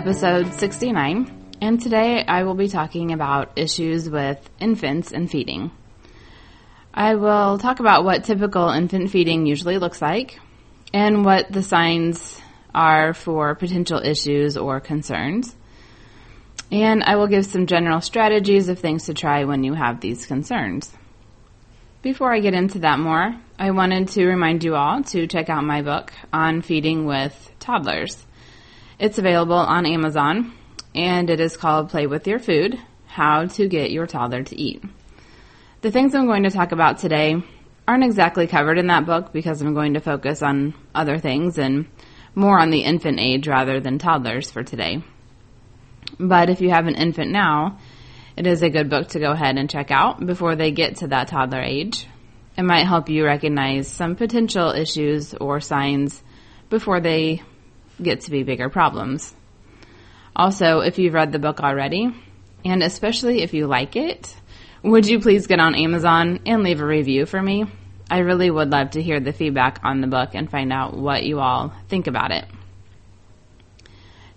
episode 69, and today I will be talking about issues with infants and feeding. I will talk about what typical infant feeding usually looks like and what the signs are for potential issues or concerns. And I will give some general strategies of things to try when you have these concerns. Before I get into that more, I wanted to remind you all to check out my book on feeding with toddlers. It's available on Amazon and it is called Play with Your Food How to Get Your Toddler to Eat. The things I'm going to talk about today aren't exactly covered in that book because I'm going to focus on other things and more on the infant age rather than toddlers for today. But if you have an infant now, it is a good book to go ahead and check out before they get to that toddler age. It might help you recognize some potential issues or signs before they get to be bigger problems. Also, if you've read the book already, and especially if you like it, would you please get on Amazon and leave a review for me? I really would love to hear the feedback on the book and find out what you all think about it.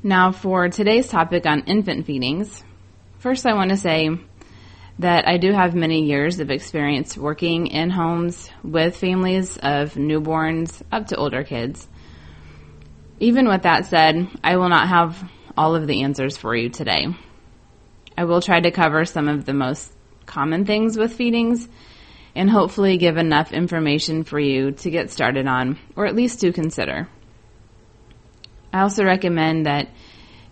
Now, for today's topic on infant feedings, First, I want to say that I do have many years of experience working in homes with families of newborns up to older kids. Even with that said, I will not have all of the answers for you today. I will try to cover some of the most common things with feedings and hopefully give enough information for you to get started on or at least to consider. I also recommend that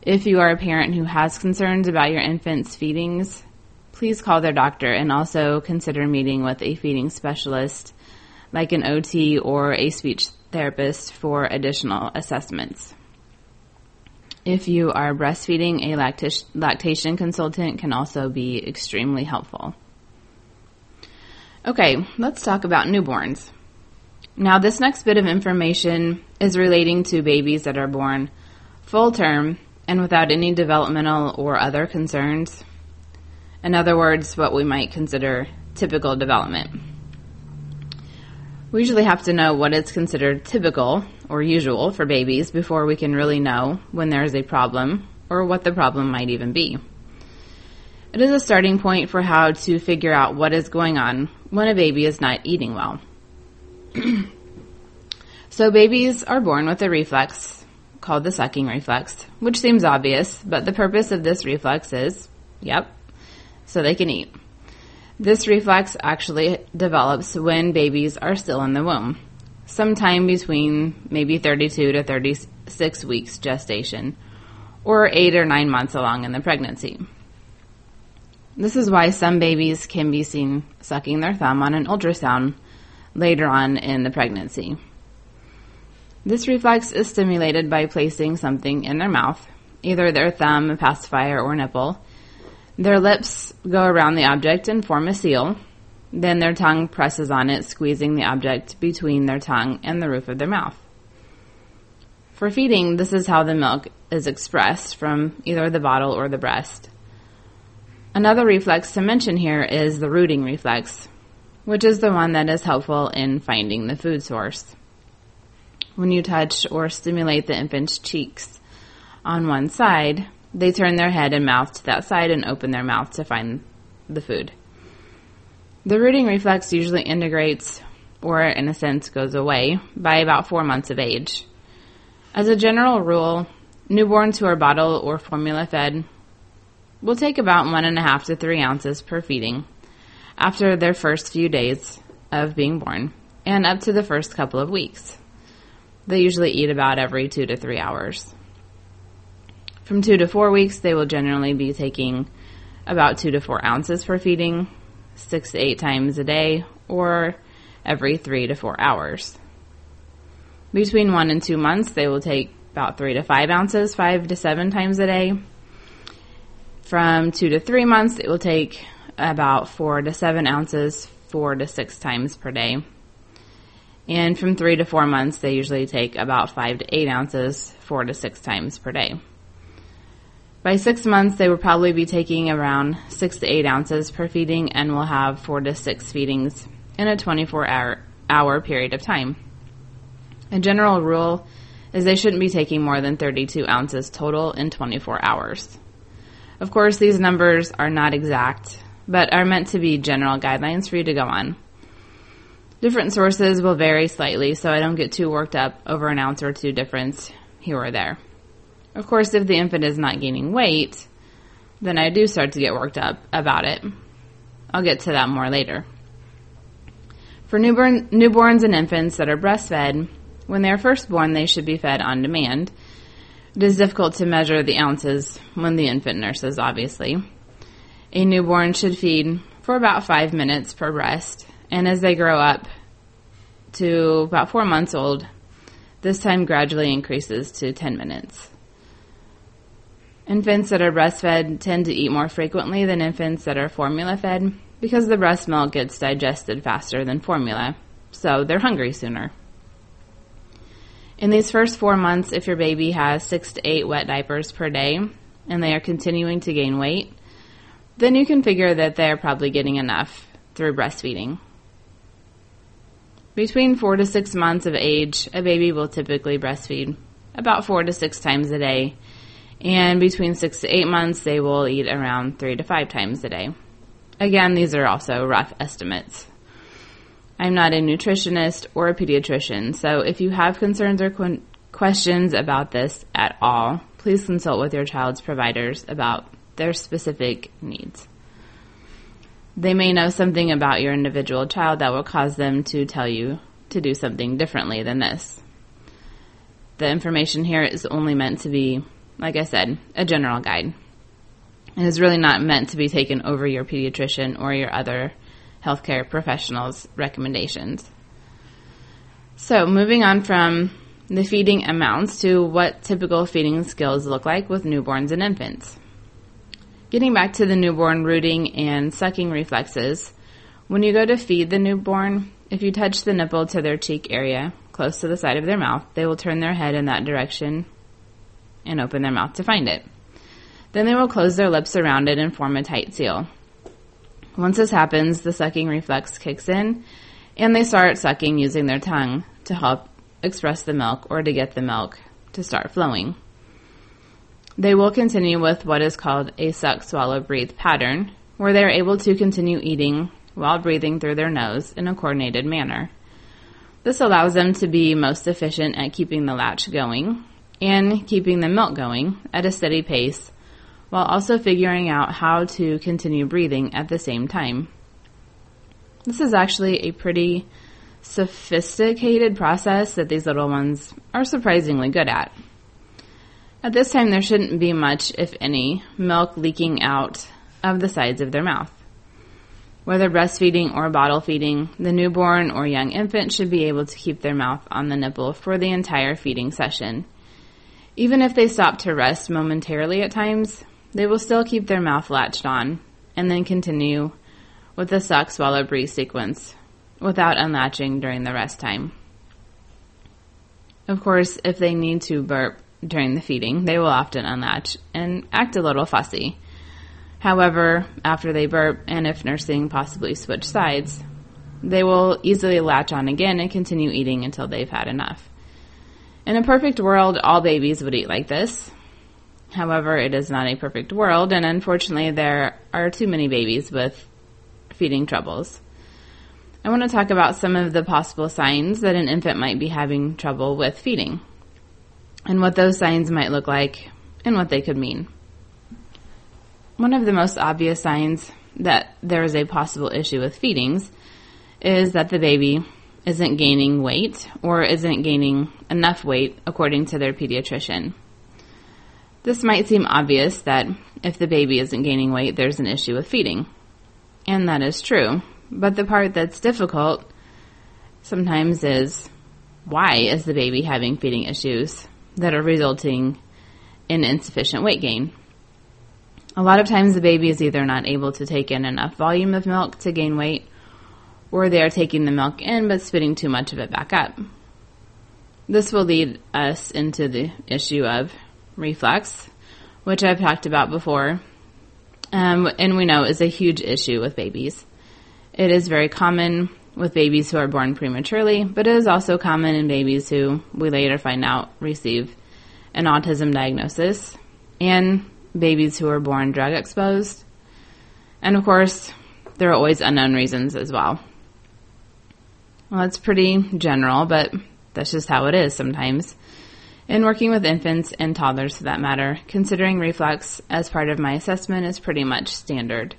if you are a parent who has concerns about your infant's feedings, please call their doctor and also consider meeting with a feeding specialist like an OT or a speech therapist for additional assessments. If you are breastfeeding, a lactation, lactation consultant can also be extremely helpful. Okay, let's talk about newborns. Now, this next bit of information is relating to babies that are born full term and without any developmental or other concerns. In other words, what we might consider typical development. We usually have to know what is considered typical or usual for babies before we can really know when there is a problem or what the problem might even be. It is a starting point for how to figure out what is going on when a baby is not eating well. so babies are born with a reflex called the sucking reflex, which seems obvious, but the purpose of this reflex is, yep, so they can eat. This reflex actually develops when babies are still in the womb, sometime between maybe 32 to 36 weeks gestation, or 8 or 9 months along in the pregnancy. This is why some babies can be seen sucking their thumb on an ultrasound later on in the pregnancy. This reflex is stimulated by placing something in their mouth, either their thumb, a pacifier, or nipple. Their lips go around the object and form a seal. Then their tongue presses on it, squeezing the object between their tongue and the roof of their mouth. For feeding, this is how the milk is expressed from either the bottle or the breast. Another reflex to mention here is the rooting reflex, which is the one that is helpful in finding the food source when you touch or stimulate the infant's cheeks on one side, they turn their head and mouth to that side and open their mouth to find the food. The rooting reflex usually integrates, or in a sense goes away, by about four months of age. As a general rule, newborns who are bottle or formula fed will take about one and a half to three ounces per feeding after their first few days of being born and up to the first couple of weeks. They usually eat about every two to three hours. From two to four weeks, they will generally be taking about two to four ounces for feeding, six to eight times a day, or every three to four hours. Between one and two months, they will take about three to five ounces, five to seven times a day. From two to three months, it will take about four to seven ounces, four to six times per day. And from three to four months, they usually take about five to eight ounces, four to six times per day. By six months, they will probably be taking around six to eight ounces per feeding and will have four to six feedings in a 24 hour, hour period of time. A general rule is they shouldn't be taking more than 32 ounces total in 24 hours. Of course, these numbers are not exact, but are meant to be general guidelines for you to go on. Different sources will vary slightly, so I don't get too worked up over an ounce or two difference here or there. Of course, if the infant is not gaining weight, then I do start to get worked up about it. I'll get to that more later. For newborn, newborns and infants that are breastfed, when they are first born, they should be fed on demand. It is difficult to measure the ounces when the infant nurses, obviously. A newborn should feed for about five minutes per breast, and as they grow up to about four months old, this time gradually increases to 10 minutes. Infants that are breastfed tend to eat more frequently than infants that are formula fed because the breast milk gets digested faster than formula, so they're hungry sooner. In these first four months, if your baby has six to eight wet diapers per day and they are continuing to gain weight, then you can figure that they're probably getting enough through breastfeeding. Between four to six months of age, a baby will typically breastfeed about four to six times a day, and between six to eight months, they will eat around three to five times a day. Again, these are also rough estimates. I'm not a nutritionist or a pediatrician, so if you have concerns or qu- questions about this at all, please consult with your child's providers about their specific needs. They may know something about your individual child that will cause them to tell you to do something differently than this. The information here is only meant to be, like I said, a general guide. It is really not meant to be taken over your pediatrician or your other healthcare professionals' recommendations. So, moving on from the feeding amounts to what typical feeding skills look like with newborns and infants. Getting back to the newborn rooting and sucking reflexes, when you go to feed the newborn, if you touch the nipple to their cheek area, close to the side of their mouth, they will turn their head in that direction and open their mouth to find it. Then they will close their lips around it and form a tight seal. Once this happens, the sucking reflex kicks in, and they start sucking using their tongue to help express the milk or to get the milk to start flowing. They will continue with what is called a suck, swallow, breathe pattern, where they are able to continue eating while breathing through their nose in a coordinated manner. This allows them to be most efficient at keeping the latch going and keeping the milk going at a steady pace while also figuring out how to continue breathing at the same time. This is actually a pretty sophisticated process that these little ones are surprisingly good at. At this time, there shouldn't be much, if any, milk leaking out of the sides of their mouth. Whether breastfeeding or bottle feeding, the newborn or young infant should be able to keep their mouth on the nipple for the entire feeding session. Even if they stop to rest momentarily at times, they will still keep their mouth latched on and then continue with the suck, swallow, breathe sequence without unlatching during the rest time. Of course, if they need to burp during the feeding, they will often unlatch and act a little fussy. However, after they burp and if nursing possibly switch sides, they will easily latch on again and continue eating until they've had enough. In a perfect world, all babies would eat like this, However, it is not a perfect world, and unfortunately, there are too many babies with feeding troubles. I want to talk about some of the possible signs that an infant might be having trouble with feeding, and what those signs might look like, and what they could mean. One of the most obvious signs that there is a possible issue with feedings is that the baby isn't gaining weight or isn't gaining enough weight according to their pediatrician. This might seem obvious that if the baby isn't gaining weight, there's an issue with feeding. And that is true. But the part that's difficult sometimes is why is the baby having feeding issues that are resulting in insufficient weight gain? A lot of times the baby is either not able to take in enough volume of milk to gain weight, or they are taking the milk in but spitting too much of it back up. This will lead us into the issue of reflux, which I've talked about before, um, and we know is a huge issue with babies. It is very common with babies who are born prematurely, but it is also common in babies who we later find out receive an autism diagnosis and babies who are born drug exposed. And of course, there are always unknown reasons as well. Well, it's pretty general, but that's just how it is sometimes. In working with infants and toddlers for that matter, considering reflux as part of my assessment is pretty much standard.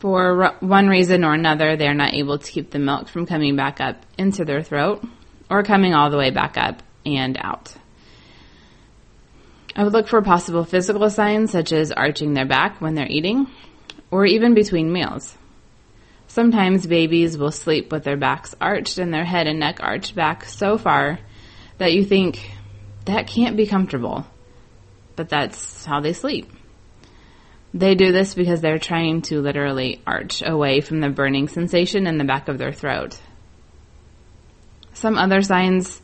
For one reason or another, they are not able to keep the milk from coming back up into their throat or coming all the way back up and out. I would look for possible physical signs such as arching their back when they're eating or even between meals. Sometimes babies will sleep with their backs arched and their head and neck arched back so far that you think that can't be comfortable. But that's how they sleep. They do this because they're trying to literally arch away from the burning sensation in the back of their throat. Some other signs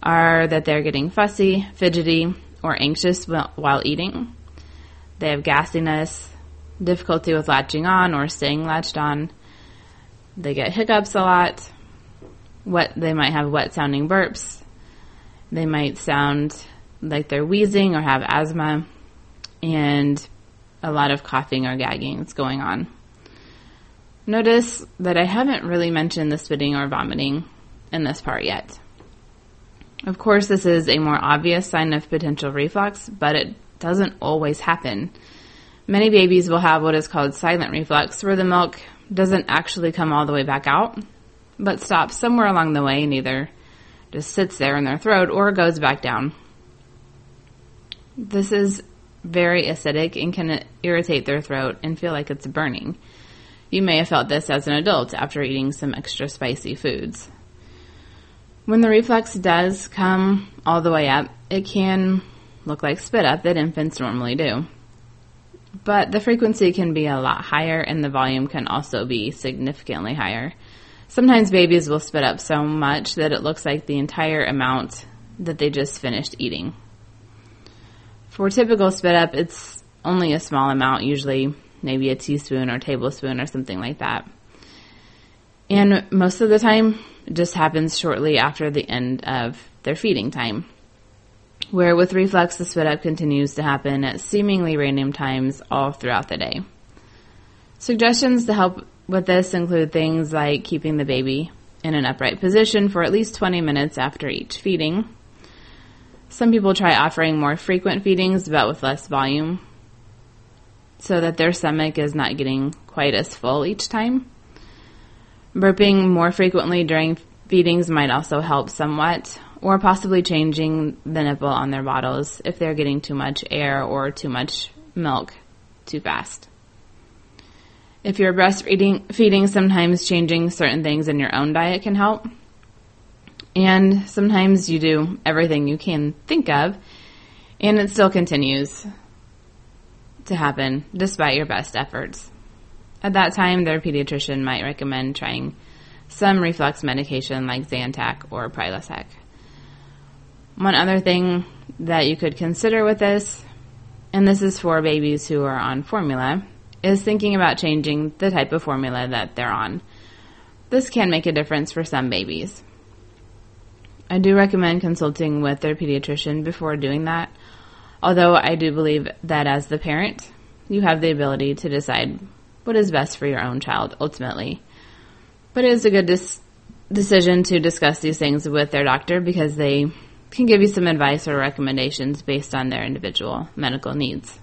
are that they're getting fussy, fidgety, or anxious while eating. They have gassiness, difficulty with latching on or staying latched on. They get hiccups a lot. Wet, they might have wet sounding burps. They might sound like they're wheezing or have asthma and a lot of coughing or gagging that's going on. Notice that I haven't really mentioned the spitting or vomiting in this part yet. Of course, this is a more obvious sign of potential reflux, but it doesn't always happen. Many babies will have what is called silent reflux, where the milk doesn't actually come all the way back out, but stops somewhere along the way and either just sits there in their throat or goes back down. This is very acidic and can irritate their throat and feel like it's burning. You may have felt this as an adult after eating some extra spicy foods. When the reflux does come all the way up, it can look like spit up that infants normally do but the frequency can be a lot higher and the volume can also be significantly higher. Sometimes babies will spit up so much that it looks like the entire amount that they just finished eating. For typical spit up, it's only a small amount, usually maybe a teaspoon or tablespoon or something like that. And most of the time, it just happens shortly after the end of their feeding time where with reflux the spit up continues to happen at seemingly random times all throughout the day. Suggestions to help with this include things like keeping the baby in an upright position for at least 20 minutes after each feeding. Some people try offering more frequent feedings but with less volume so that their stomach is not getting quite as full each time. Burping more frequently during feedings might also help somewhat, or possibly changing the nipple on their bottles if they're getting too much air or too much milk too fast. If you're breastfeeding, feeding, sometimes changing certain things in your own diet can help. And sometimes you do everything you can think of, and it still continues to happen despite your best efforts. At that time, their pediatrician might recommend trying some reflux medication like Zantac or Prilosec. One other thing that you could consider with this, and this is for babies who are on formula, is thinking about changing the type of formula that they're on. This can make a difference for some babies. I do recommend consulting with their pediatrician before doing that, although I do believe that as the parent, you have the ability to decide what is best for your own child ultimately. But it is a good dis- decision to discuss these things with their doctor because they can give you some advice or recommendations based on their individual medical needs.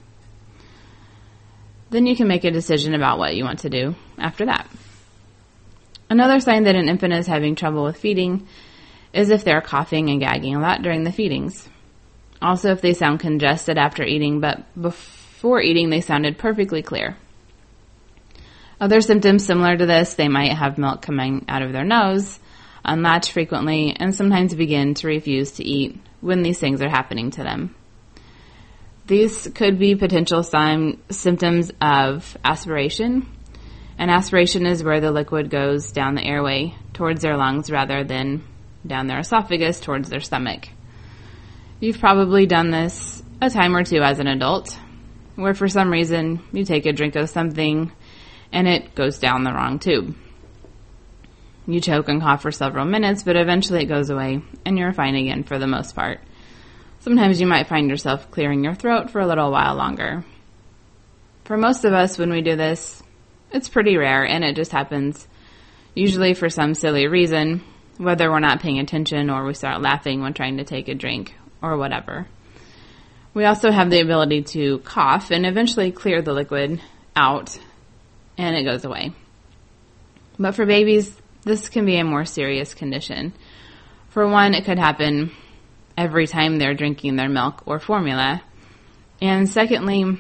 Then you can make a decision about what you want to do after that. Another sign that an infant is having trouble with feeding is if they're coughing and gagging a lot during the feedings. Also, if they sound congested after eating, but before eating they sounded perfectly clear. Other symptoms similar to this, they might have milk coming out of their nose, unlatch frequently, and sometimes begin to refuse to eat when these things are happening to them. These could be potential sign, symptoms of aspiration. And aspiration is where the liquid goes down the airway towards their lungs rather than down their esophagus towards their stomach. You've probably done this a time or two as an adult, where for some reason you take a drink of something and it goes down the wrong tube. You choke and cough for several minutes, but eventually it goes away and you're fine again for the most part. Sometimes you might find yourself clearing your throat for a little while longer. For most of us, when we do this, it's pretty rare and it just happens usually for some silly reason, whether we're not paying attention or we start laughing when trying to take a drink or whatever. We also have the ability to cough and eventually clear the liquid out and it goes away. But for babies, this can be a more serious condition. For one, it could happen every time they're drinking their milk or formula. And secondly,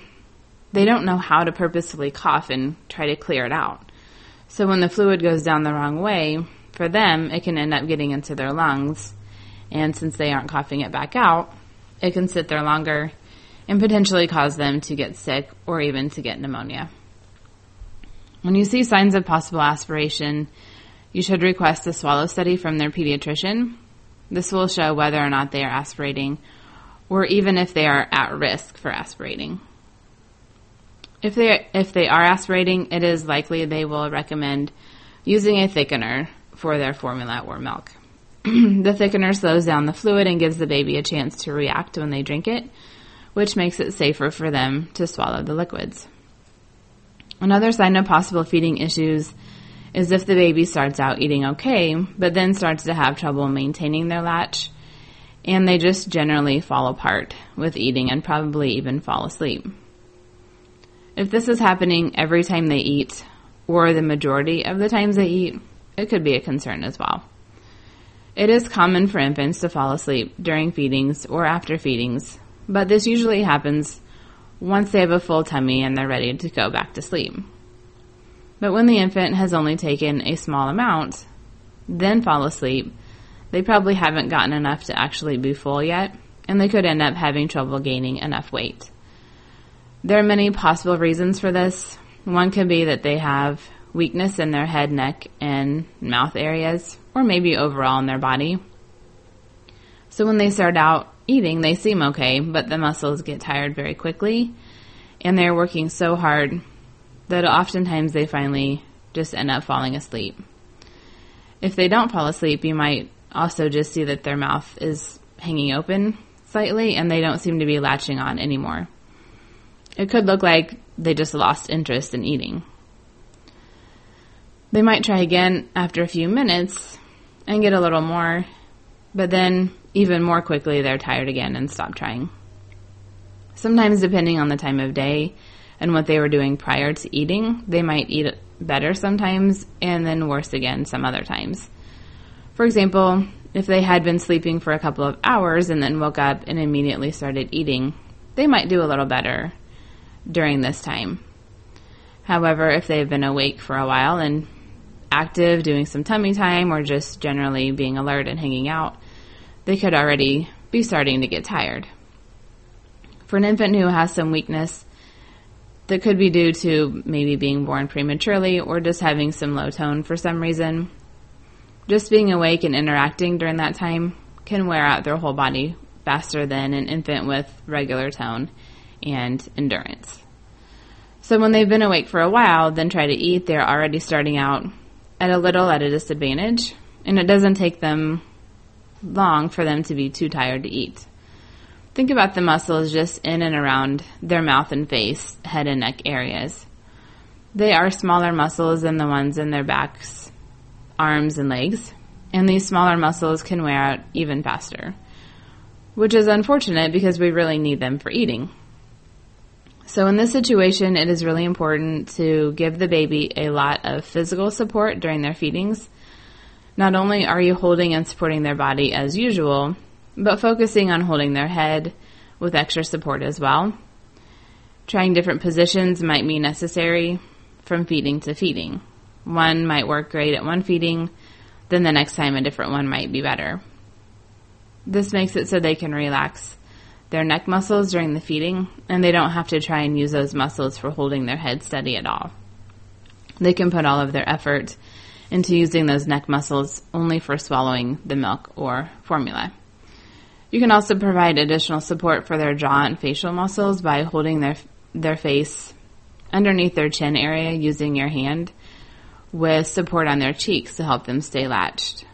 they don't know how to purposefully cough and try to clear it out. So when the fluid goes down the wrong way, for them, it can end up getting into their lungs. And since they aren't coughing it back out, it can sit there longer and potentially cause them to get sick or even to get pneumonia. When you see signs of possible aspiration, you should request a swallow study from their pediatrician. This will show whether or not they are aspirating or even if they are at risk for aspirating. If they if they are aspirating, it is likely they will recommend using a thickener for their formula or milk. the thickener slows down the fluid and gives the baby a chance to react when they drink it, which makes it safer for them to swallow the liquids. Another sign of possible feeding issues is if the baby starts out eating okay, but then starts to have trouble maintaining their latch, and they just generally fall apart with eating and probably even fall asleep. If this is happening every time they eat, or the majority of the times they eat, it could be a concern as well. It is common for infants to fall asleep during feedings or after feedings, but this usually happens once they have a full tummy and they're ready to go back to sleep. But when the infant has only taken a small amount, then fall asleep, they probably haven't gotten enough to actually be full yet, and they could end up having trouble gaining enough weight. There are many possible reasons for this. One could be that they have weakness in their head, neck, and mouth areas, or maybe overall in their body. So when they start out eating, they seem okay, but the muscles get tired very quickly, and they're working so hard that oftentimes they finally just end up falling asleep. If they don't fall asleep, you might also just see that their mouth is hanging open slightly and they don't seem to be latching on anymore. It could look like they just lost interest in eating. They might try again after a few minutes and get a little more, but then even more quickly they're tired again and stop trying. Sometimes, depending on the time of day and what they were doing prior to eating, they might eat better sometimes and then worse again some other times. For example, if they had been sleeping for a couple of hours and then woke up and immediately started eating, they might do a little better during this time. However, if they've been awake for a while and active, doing some tummy time, or just generally being alert and hanging out, they could already be starting to get tired. For an infant who has some weakness, that could be due to maybe being born prematurely or just having some low tone for some reason. Just being awake and interacting during that time can wear out their whole body faster than an infant with regular tone and endurance. So when they've been awake for a while, then try to eat, they're already starting out at a little at a disadvantage, and it doesn't take them long for them to be too tired to eat. Think about the muscles just in and around their mouth and face, head and neck areas. They are smaller muscles than the ones in their backs, arms, and legs, and these smaller muscles can wear out even faster, which is unfortunate because we really need them for eating. So in this situation, it is really important to give the baby a lot of physical support during their feedings. Not only are you holding and supporting their body as usual, but focusing on holding their head with extra support as well. Trying different positions might be necessary from feeding to feeding. One might work great at one feeding, then the next time a different one might be better. This makes it so they can relax their neck muscles during the feeding, and they don't have to try and use those muscles for holding their head steady at all. They can put all of their effort into using those neck muscles only for swallowing the milk or formula. You can also provide additional support for their jaw and facial muscles by holding their their face underneath their chin area using your hand, with support on their cheeks to help them stay latched.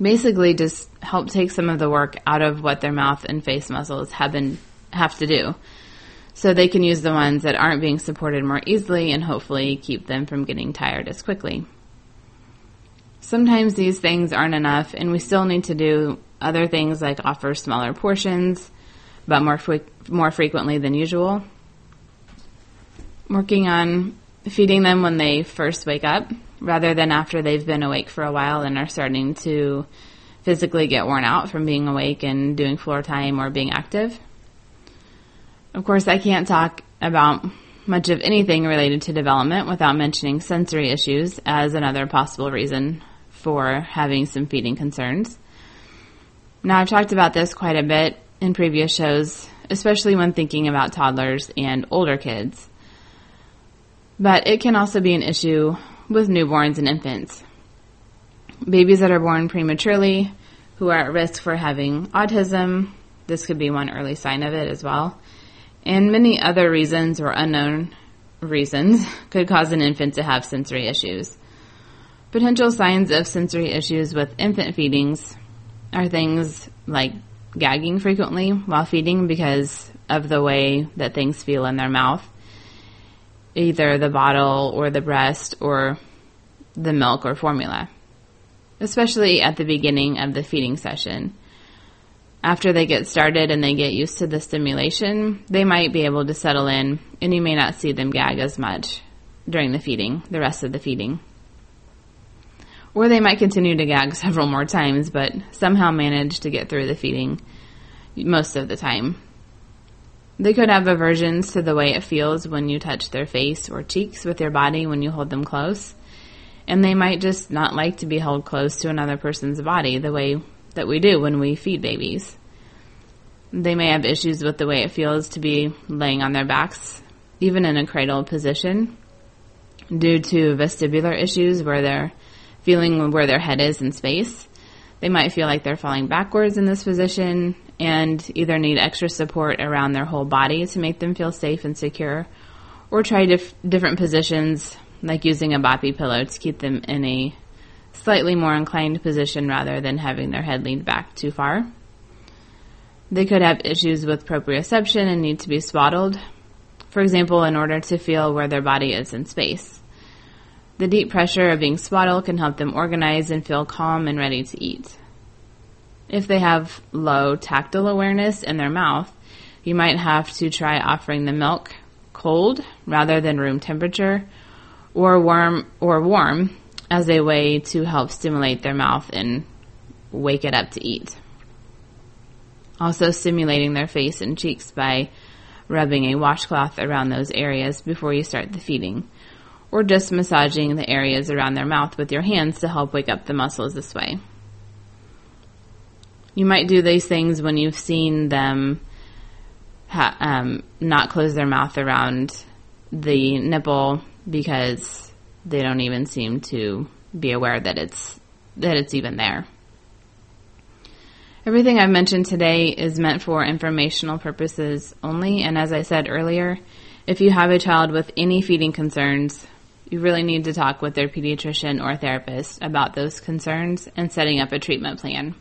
Basically, just help take some of the work out of what their mouth and face muscles have been have to do, so they can use the ones that aren't being supported more easily and hopefully keep them from getting tired as quickly. Sometimes these things aren't enough, and we still need to do other things like offer smaller portions, but more more frequently than usual. Working on feeding them when they first wake up rather than after they've been awake for a while and are starting to physically get worn out from being awake and doing floor time or being active. Of course, I can't talk about much of anything related to development without mentioning sensory issues as another possible reason for having some feeding concerns. Now, I've talked about this quite a bit in previous shows, especially when thinking about toddlers and older kids. But it can also be an issue with newborns and infants. Babies that are born prematurely who are at risk for having autism, this could be one early sign of it as well, and many other reasons or unknown reasons could cause an infant to have sensory issues. Potential signs of sensory issues with infant feedings are things like gagging frequently while feeding because of the way that things feel in their mouth, either the bottle or the breast or the milk or formula, especially at the beginning of the feeding session. After they get started and they get used to the stimulation, they might be able to settle in and you may not see them gag as much during the feeding, the rest of the feeding. Or they might continue to gag several more times, but somehow manage to get through the feeding most of the time. They could have aversions to the way it feels when you touch their face or cheeks with your body when you hold them close. And they might just not like to be held close to another person's body the way that we do when we feed babies. They may have issues with the way it feels to be laying on their backs, even in a cradle position, due to vestibular issues where they're feeling where their head is in space. They might feel like they're falling backwards in this position and either need extra support around their whole body to make them feel safe and secure, or try dif- different positions like using a boppy pillow to keep them in a slightly more inclined position rather than having their head leaned back too far. They could have issues with proprioception and need to be swaddled, for example, in order to feel where their body is in space. The deep pressure of being swaddled can help them organize and feel calm and ready to eat. If they have low tactile awareness in their mouth, you might have to try offering the milk cold rather than room temperature or warm or warm as a way to help stimulate their mouth and wake it up to eat. Also stimulating their face and cheeks by rubbing a washcloth around those areas before you start the feeding or just massaging the areas around their mouth with your hands to help wake up the muscles this way. You might do these things when you've seen them ha- um, not close their mouth around the nipple because they don't even seem to be aware that it's that it's even there. Everything I've mentioned today is meant for informational purposes only, and as I said earlier, if you have a child with any feeding concerns, you really need to talk with their pediatrician or therapist about those concerns and setting up a treatment plan.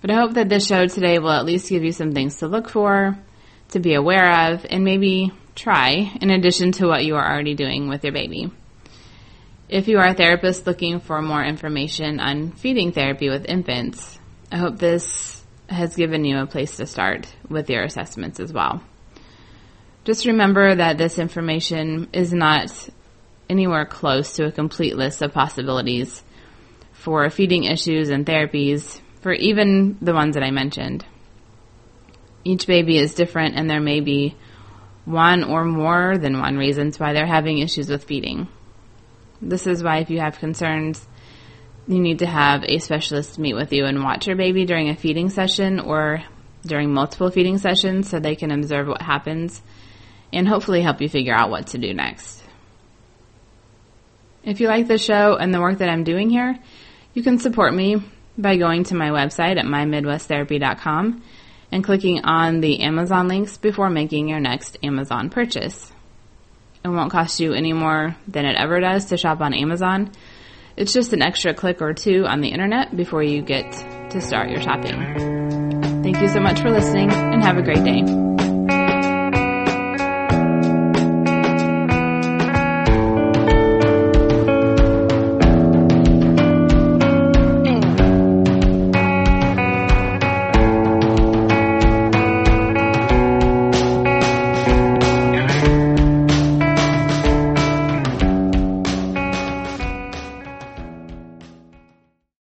But I hope that this show today will at least give you some things to look for, to be aware of, and maybe try in addition to what you are already doing with your baby. If you are a therapist looking for more information on feeding therapy with infants, I hope this has given you a place to start with your assessments as well. Just remember that this information is not anywhere close to a complete list of possibilities for feeding issues and therapies for even the ones that I mentioned. Each baby is different and there may be one or more than one reasons why they're having issues with feeding. This is why if you have concerns, you need to have a specialist meet with you and watch your baby during a feeding session or during multiple feeding sessions so they can observe what happens and hopefully help you figure out what to do next. If you like the show and the work that I'm doing here, you can support me by going to my website at mymidwesttherapy.com and clicking on the Amazon links before making your next Amazon purchase. It won't cost you any more than it ever does to shop on Amazon. It's just an extra click or two on the internet before you get to start your shopping. Thank you so much for listening and have a great day.